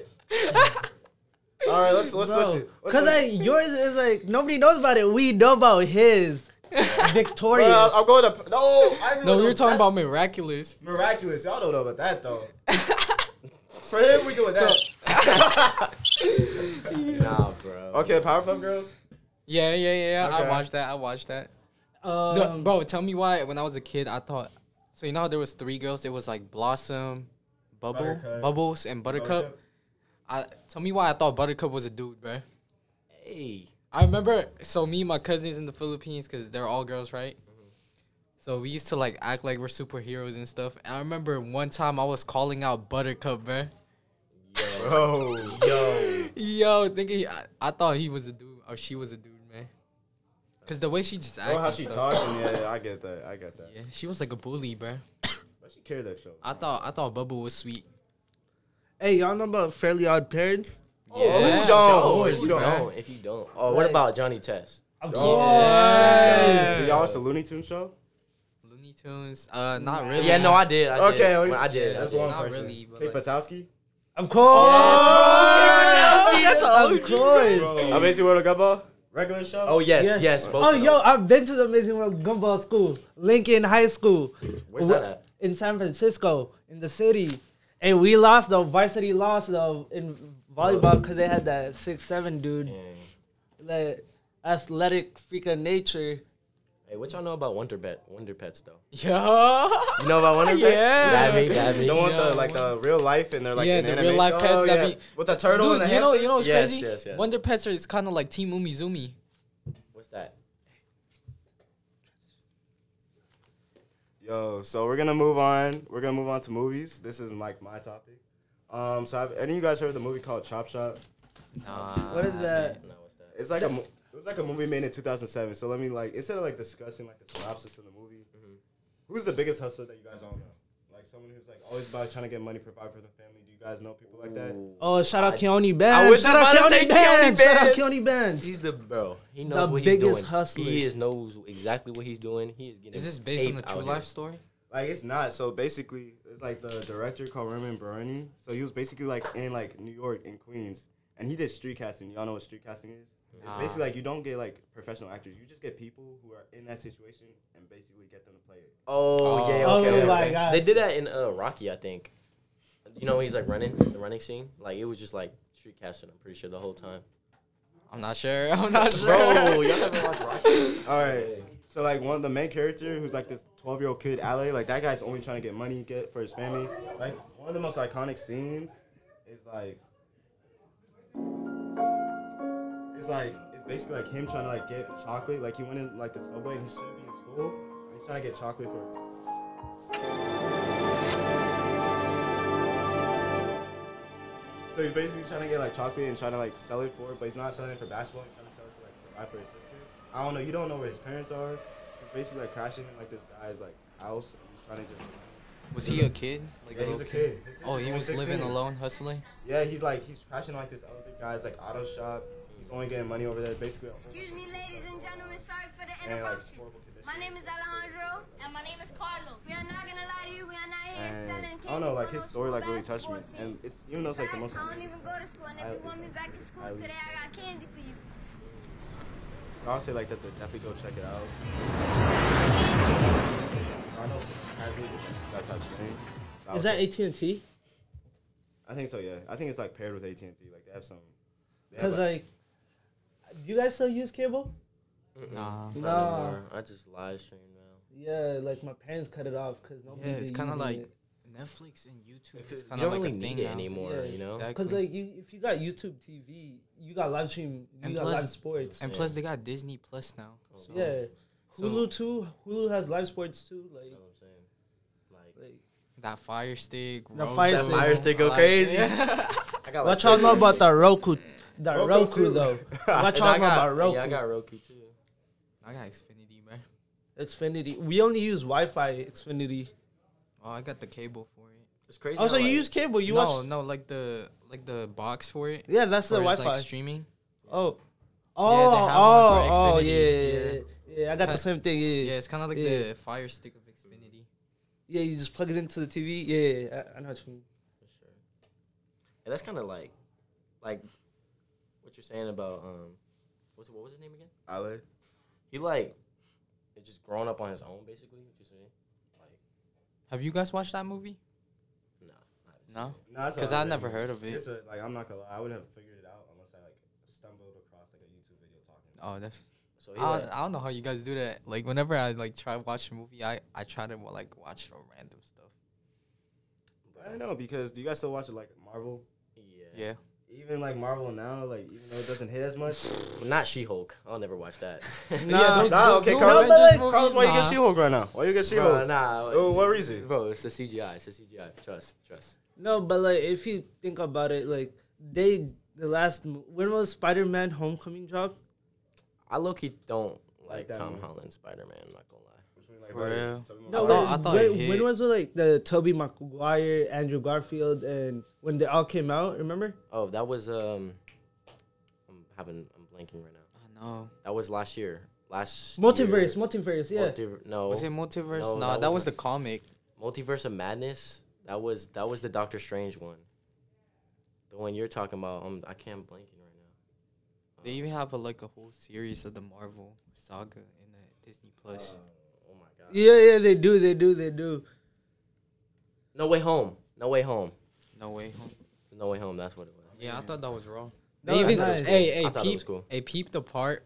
S5: All right, let's let's switch
S1: bro.
S5: it. Let's
S1: Cause
S5: switch-
S1: like yours is like nobody knows about it. We know about his. Victorious.
S5: Bro, I'm I'll to no. I remember
S2: No, we were talking
S5: that-
S2: about miraculous.
S5: miraculous. Y'all don't know about that though. For him, we doing that.
S4: Nah, bro.
S5: okay, Powerpuff Girls.
S2: Yeah, yeah, yeah. yeah.
S5: Okay.
S2: I watched that. I watched that.
S1: um,
S2: No, bro, tell me why. When I was a kid, I thought. So you know how there was three girls? It was like Blossom, Bubble,
S5: Buttercup.
S2: Bubbles, and Buttercup. I tell me why I thought Buttercup was a dude, bro.
S4: Hey.
S2: I remember. So me and my cousins in the Philippines, cause they're all girls, right? Mm-hmm. So we used to like act like we're superheroes and stuff. And I remember one time I was calling out Buttercup, bro.
S5: Yo,
S4: Yo.
S2: Yo, thinking I, I thought he was a dude or she was a dude, man. Cause the way she just acted,
S5: bro, how
S2: and
S5: she
S2: stuff,
S5: talking? Yeah, I get that. I get that.
S2: yeah, she was like a bully, bro.
S5: But she carried that show.
S2: I thought I thought Bubble was sweet.
S1: hey, y'all know about Fairly Odd Parents?
S4: Oh,
S2: Yeah.
S4: who
S5: Of
S4: don't?
S5: course,
S4: If you don't, if you don't. Oh, what
S1: Like-
S4: about Johnny Test?
S1: Of
S5: Oh,
S2: Yeah.
S5: Did y'all watch the Looney Tunes show?
S2: Looney Tunes, uh, not really.
S4: Yeah, no, I did. I did.
S5: Okay, at
S4: Well,
S5: least
S4: I did. I
S5: That's
S4: did.
S5: one
S2: Not
S5: person.
S2: really, but
S5: Kate
S2: like-
S5: Buttowski.
S1: Of course.
S2: Yes,
S1: of course.
S5: Amazing World of Gumball. Regular show.
S4: Oh yes, yes.
S1: Yes.
S4: both
S1: Oh,
S4: of
S1: yo,
S4: those.
S1: I've been to the Amazing World Gumball School, Lincoln High School.
S4: Where's that at?
S1: In San Francisco, in the city. And we lost though. Varsity lost though in volleyball because they had that six seven dude, that athletic freak of nature.
S4: Hey, what y'all know about Wonder Pet? Wonder Pets though.
S2: Yeah.
S4: You know about Wonder Pets?
S2: Yeah.
S4: Dab me, dab me.
S5: The one with
S2: Yeah,
S5: the like the real life and they're like
S2: Yeah,
S5: in
S2: the
S5: animation.
S2: real life pets
S5: oh, yeah.
S2: be-
S5: with the turtle
S2: Dude,
S5: and the
S2: you know, you know what's
S4: Yes,
S2: crazy?
S4: yes, yes.
S2: Wonder Pets are kind of like Team Umizoomi.
S4: What's that?
S5: Yo, so we're gonna move on. We're gonna move on to movies. This is like my topic. Um, so have any of you guys heard of the movie called Chop Shop?
S2: Nah,
S1: What is that?
S4: No, what's that?
S5: It's like a mo- it was like a movie made in 2007. So let me like instead of like discussing like the synopsis of the movie,
S4: Mm-hmm.
S5: who's the biggest hustler that you guys all know? Like someone who's like always about trying to get money, provide for the family. Do you guys know people like that?
S1: Oh, shout out
S4: I-
S1: Keone
S4: I
S1: Bands.
S4: was
S1: Shout out
S4: about to say
S1: Keone Bands. Shout out
S4: Bands.
S1: Keone Bands.
S4: He's the bro. He knows
S1: The
S4: what he's
S1: biggest
S4: doing.
S1: hustler.
S4: He is knows exactly what he's doing. He is getting.
S2: Is this based on
S4: paid
S2: the
S4: out
S2: true
S4: here.
S2: life story?
S5: Like it's not. So basically, it's like the director called Ramin Bahrani. So he was basically like in like New York and Queens, and he did street casting. Y'all know what street casting is? It's
S2: Nah.
S5: basically like you don't get like professional actors. You just get people who are in that situation and basically get them to play it.
S4: Oh, yeah.
S2: Oh,
S4: Okay.
S1: my
S4: okay.
S1: God.
S4: They did that in uh, Rocky, I think. You know he's like running the running scene. Like it was just like street casting. I'm pretty sure the whole time.
S2: I'm not sure. I'm not sure.
S4: Bro, y'all haven't watched Rocky?
S5: All right. So like one of the main character who's like this 12 year old kid, Ale, like that guy's only trying to get money, get for his family. Like one of the most iconic scenes is like it's like it's basically like him trying to like get chocolate. Like he went in like the subway and he shouldn't be in school. And he's trying to get chocolate for So he's basically trying to get like chocolate and trying to like sell it for it, but he's not selling it for basketball. He's trying to sell it to like provide for his sister. I don't know. You don't know where his parents are. He's basically like crashing in like this guy's like house. And he's trying to just.
S2: Was he a kid? Like
S5: Yeah, he's
S2: little
S5: a kid. His
S2: Oh, he
S5: only
S2: was living alone, hustling.
S5: Yeah, he's like he's crashing like this other guy's like auto shop. He's only getting money over there. Basically.
S7: Excuse me, ladies and gentlemen. Sorry for the
S5: And like
S7: interruption. My name is Alejandro. And my name is Carlos. We are not gonna lie to you. We are not here
S5: And
S7: selling candy.
S5: I don't know, like his story like really touched me,
S7: basketball
S5: and it's even though it's like the most.
S7: I don't even go to school, and if
S5: I-
S7: you want me back in school
S5: I-
S7: today, I got candy for you.
S5: I'll say like that's a definitely go check it out. Arnold has. That's how it's named.
S1: Is that AT and T?
S5: I think so. Yeah, I think it's like paired with AT and T. Like they have some.
S1: Cause like, do you guys still use cable?
S2: Nah.
S4: Not
S1: Nah.
S4: anymore. I just live stream now.
S1: Yeah, like my parents cut it off because nobody.
S2: Yeah, it's kind of like
S1: it.
S2: Netflix and YouTube.
S4: Because
S2: It's kind of
S4: don't
S2: like
S4: really
S2: a thing
S4: need it anymore.
S1: Yeah.
S4: You know.
S2: Exactly.
S1: Cause like you, if you got YouTube TV, you got live stream, you
S2: And
S1: got
S2: plus-
S1: live sports.
S2: And
S4: Yeah.
S2: plus, they got Disney Plus now. Oh, so,
S1: yeah,
S2: So-
S1: Hulu too. Hulu has live sports too. Like,
S4: You know what I'm saying? Like,
S1: like
S2: that Fire Stick.
S1: The
S2: Roku,
S1: Fire
S4: That
S1: Stick.
S4: Fire Stick go
S2: like-
S4: crazy.
S2: Yeah.
S4: I got
S1: what y'all know about the Roku? The
S5: Roku
S1: Roku, though. What
S4: And
S1: y'all know about Roku?
S4: Yeah, I got Roku too.
S2: I got Xfinity, man.
S1: Xfinity. We only use Wi-Fi. Xfinity.
S2: Oh, I got the cable for it.
S4: It's crazy.
S1: Oh, so
S4: how,
S1: you
S4: like,
S1: use cable? You
S2: no,
S1: watch?
S2: no, like the like the box for it.
S1: Yeah, that's the
S2: where it's,
S1: Wi-Fi.
S2: like streaming.
S1: oh.
S2: they
S1: Oh,
S2: have
S1: oh,
S2: one for
S1: oh, yeah,
S2: Xfinity,
S1: yeah, yeah, yeah. I got the same thing. Yeah,
S2: Yeah, it's kind of like
S1: Yeah.
S2: the Fire Stick of Xfinity.
S1: yeah. You just plug it into the TV. Yeah, I, I know what you mean.
S4: For sure. And that's kind of like, like, what you're saying about um, what's what was his name again?
S5: Ale.
S4: He like, it just grown up on his own, basically. What you saying? Like,
S2: Have you guys watched that movie?
S4: no, I haven't seen
S2: No,
S4: it.
S5: No, it's
S2: because
S5: a-
S2: I never heard of it.
S5: It's a, like I'm not gonna lie, I wouldn't have figured it out unless I like stumbled across like a YouTube video talking.
S2: Oh, that's.
S4: So he
S2: I,
S4: like,
S2: don't- I don't know how you guys do that. Like whenever I like try to watch a movie, I I try to like watch the random stuff.
S5: I don't know because do you guys still watch like Marvel?
S4: yeah,
S2: Yeah.
S5: Even like Marvel now, like even though it doesn't hit as much.
S4: But not She-Hulk. I'll never watch that.
S1: Nah,
S2: those-
S5: Nah,
S2: those
S5: okay, Carlos.
S2: Avengers
S5: Carlos, why you get. She-Hulk right now? Why you get She-Hulk?
S4: nah.
S5: Oh, what reason?
S4: Bro, it's the CGI. It's the CGI. Trust, trust.
S1: No, but like if you think about it, like they the last when was Spider Man Homecoming drop?
S4: I low key don't like,
S5: that
S4: Tom
S5: movie.
S4: Holland Spider Man. Not gonna lie.
S5: Between, like,
S2: For real?
S1: No,
S2: I thought-
S1: when,
S2: I thought it
S1: when, when was it like the Tobey Maguire, Andrew Garfield, and when they all came out? Remember?
S4: Oh, that was um. I'm having. I'm blanking right now.
S2: I know.
S4: That was last year. Last
S1: Multiverse,
S4: year.
S1: multiverse, yeah.
S4: Multiver- no.
S2: Was it multiverse?
S4: No,
S2: No,
S4: that
S2: that,
S4: was
S2: was the comic.
S4: Multiverse of Madness. That was that was the Doctor Strange one. The one you're talking about. Um, I can't blanking right now.
S2: They even have a, like a whole series of the Marvel saga in the Disney Plus.
S4: My god.
S1: Yeah, yeah, they do, they do, they do.
S4: No way home. No way home.
S2: no way home.
S4: No way home. That's what it was.
S2: Yeah, I thought that was wrong.
S1: No,
S2: They even
S1: nice.
S2: hey hey
S4: I
S2: peep
S4: cool.
S2: hey peep the part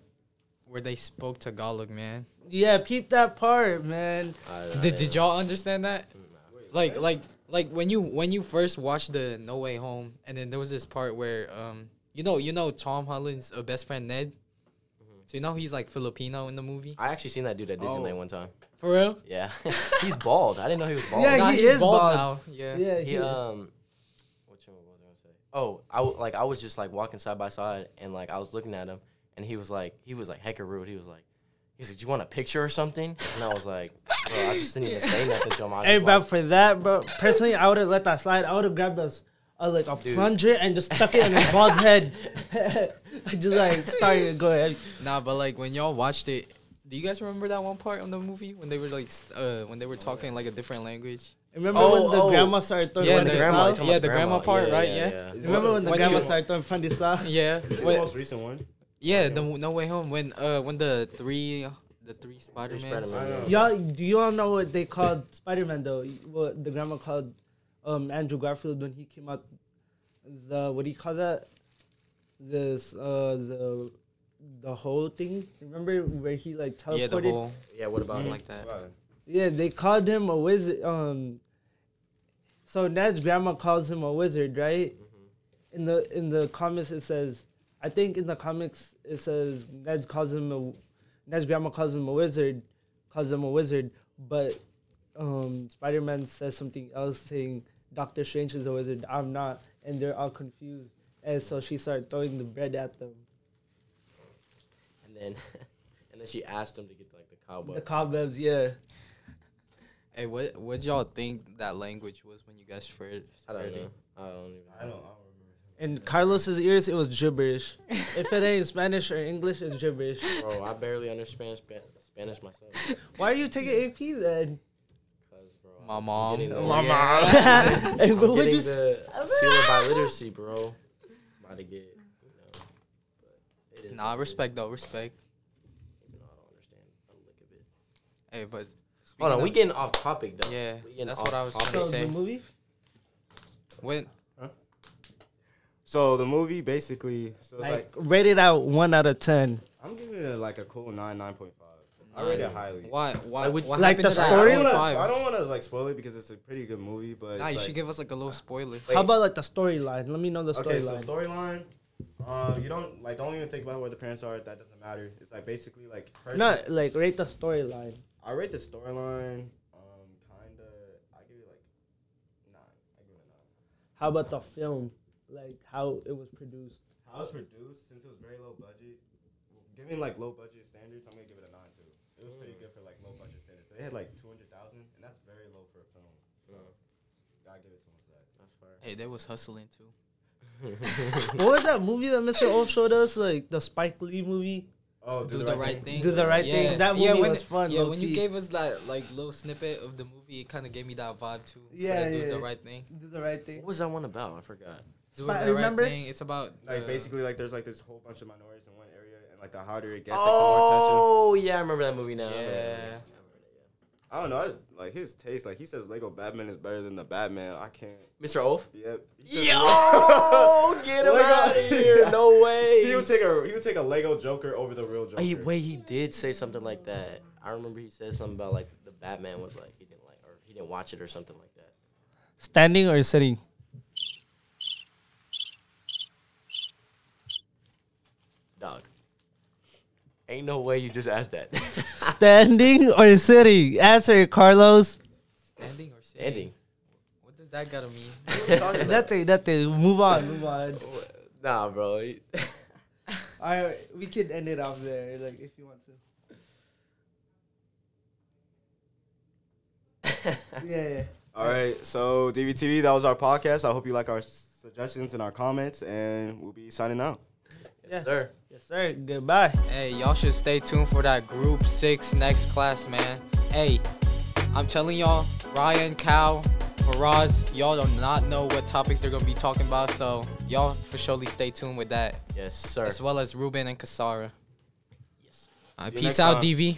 S2: where they spoke Tagalog, man.
S1: Yeah, peep that part, man.
S4: I-
S2: Did,
S4: I-
S2: did y'all understand that?
S4: Nah.
S2: Like like like when you when you first watched the No Way Home, and then there was this part where um you know you know Tom Holland's uh, best friend Ned. So you know he's like Filipino in the movie.
S4: I actually seen that dude at Disneyland
S5: Oh.
S4: one time.
S2: For real?
S4: Yeah, he's bald. I didn't know he was bald.
S1: Yeah,
S2: Nah,
S1: he
S2: he's
S1: is
S2: bald,
S1: bald.
S2: now. Yeah.
S1: Yeah,
S4: he
S1: he,
S4: um what you- was I gonna say? Oh, I w- like I was just like walking side by side and like I was looking at him and he was like he was like hecka rude. He was like he was like, "Do you want a picture or something?" And I was like, Bro, I just didn't even say nothing to him. I was
S1: Hey,
S4: just
S1: bro,
S4: like,
S1: for that, bro. Personally, I would have let that slide. I would have grabbed a, s- a, like a plunger and just stuck it in his bald head. I just like started go ahead.
S2: Nah, but like when y'all watched it, do you guys remember that one part on the movie when they were like, uh, when they were talking like a different language?
S1: Remember
S4: Oh,
S1: when the
S4: oh.
S1: grandma started throwing
S2: Yeah,
S1: funny
S2: the
S4: grandma,
S1: style?
S2: Yeah, the grandma part, right? Yeah.
S1: Remember when the
S2: When
S1: grandma
S2: you-
S1: started throwing funny style?
S2: Yeah.
S5: This is the most recent one.
S2: yeah, the No Way Home when uh when the three the three Spider Mans.
S4: Spider-Man.
S1: Y'all, do you all know what they called Spider Man though? What the grandma called um Andrew Garfield when he came out? The what do you call that? This uh the the whole thing. Remember where he like teleported?
S2: Yeah, the whole
S4: Yeah, what about
S2: something
S4: like
S2: like that.
S1: Yeah, they called him a wizard. Um, so Ned's grandma calls him a wizard, right? In the in the comics, it says, I think in the comics it says Ned calls him a, Ned's grandma calls him a wizard, calls him a wizard, but um, Spider Man says something else, saying Doctor Strange is a wizard. I'm not, and they're all confused, and so she started throwing the bread at them.
S4: and then and then she asked them to get like the cobwebs.
S1: The cobwebs, yeah.
S2: Hey, what what y'all think that language was when you guys first
S4: I don't know. I don't even.
S5: I don't, I don't remember.
S1: In Carlos's ears, it was gibberish. if it ain't Spanish or English, it's gibberish.
S4: Bro, I barely understand Spa- Spanish myself.
S1: Why are you taking AP then?
S4: Cause, bro,
S2: My mom. My
S4: I'm
S2: mom.
S1: hey,
S4: getting
S1: what would you? s-
S4: the seal of biliteracy, bro. About to get, you know. But it is
S2: Nah,
S4: what it is,
S2: respect though, respect.
S4: even though I don't understand a lick of it.
S2: Hey, but
S4: Hold
S2: speaking
S4: on, we
S2: of-
S4: getting off topic though.
S2: Yeah,
S4: We
S2: that's what I was
S4: topic.
S2: gonna
S1: So the movie?
S2: when
S5: So the movie basically, so it's
S1: Like,
S5: like,
S1: rated out one out of ten.
S5: I'm giving it like a cool nine, nine point five. I rate it highly.
S2: why why
S4: Like, would-
S2: what
S1: like the
S2: to
S1: story?
S5: I don't wanna- I don't want to like spoil it because it's a pretty good movie, but
S2: Nah, you
S5: like,
S2: should give us like a little spoiler.
S1: How about like the storyline? Let me know the storyline.
S5: Okay, so
S1: storyline.
S5: storyline. Um, you don't like don't even think about where the parents are. That doesn't matter. It's like basically like first
S1: no, like rate the storyline.
S5: I rate the storyline. Um, kinda. I give it like nine. I give it a nine.
S1: How about the film? Like how it was produced.
S5: How it was produced, since it was very low budget, giving like low budget standards, I'm gonna give it a nine too. It was pretty good for like low budget standards. They had like two hundred thousand, and that's very low for a film. So, gotta give it to them for that.
S4: That's fire.
S2: Hey, they was hustling too.
S1: what was that movie that Mr. Wolf showed us? Like the Spike Lee movie.
S5: Oh,
S2: Do the right thing.
S1: Do the right thing. That movie
S2: when
S1: was fun,
S2: Yeah, when you gave us that like little snippet of the movie, it kind of gave me that vibe too. for
S1: Yeah,
S2: do the right thing.
S1: Do the right thing.
S4: What was that one about? I forgot.
S2: Doing
S1: Spy-
S2: the
S1: remember?
S2: right thing. It's about
S5: Like
S2: the-
S5: basically, like there's like this whole bunch of minorities in one and like the harder it gets, like the more attention.
S4: Oh yeah, I remember that movie now. I
S2: Yeah.
S5: I don't know. I, like his taste, like he says Lego Batman is better than the Batman. I can't.
S4: Mr. Oath.
S5: Yep. He says-
S4: Yo, get him
S5: Lego-
S4: out of here! No way.
S5: He would take a he would take a Lego Joker over the real Joker.
S4: He, wait, he did say something like that. I remember he said something about like the Batman was like he didn't like or he didn't watch it or something like that.
S1: Standing or sitting?
S4: Dog. Ain't no way you just asked that.
S1: Standing or sitting? Answer, Carlos.
S2: standing or sitting.
S4: Ending.
S2: What does that gotta mean?
S1: Nothing, nothing. Move on, move on.
S4: Nah, bro.
S1: All right, we could end it off there, like if you want to. Yeah, yeah.
S5: All right, so DVTV, that was our podcast. I hope you like our suggestions and our comments, and we'll be signing out.
S1: Yeah.
S4: Yes, sir.
S1: Yes, sir. Goodbye.
S2: Hey, y'all should stay tuned for that Group Six next class, man. Hey, I'm telling y'all, Ryan, Cal, Faraz, y'all do not know what topics they're gonna be talking about, so y'all for surely stay tuned with that,
S4: Yes, sir.
S2: as well as Ruben and Kasara.
S4: Yes.
S5: See you
S2: peace out,
S5: time.
S2: DV.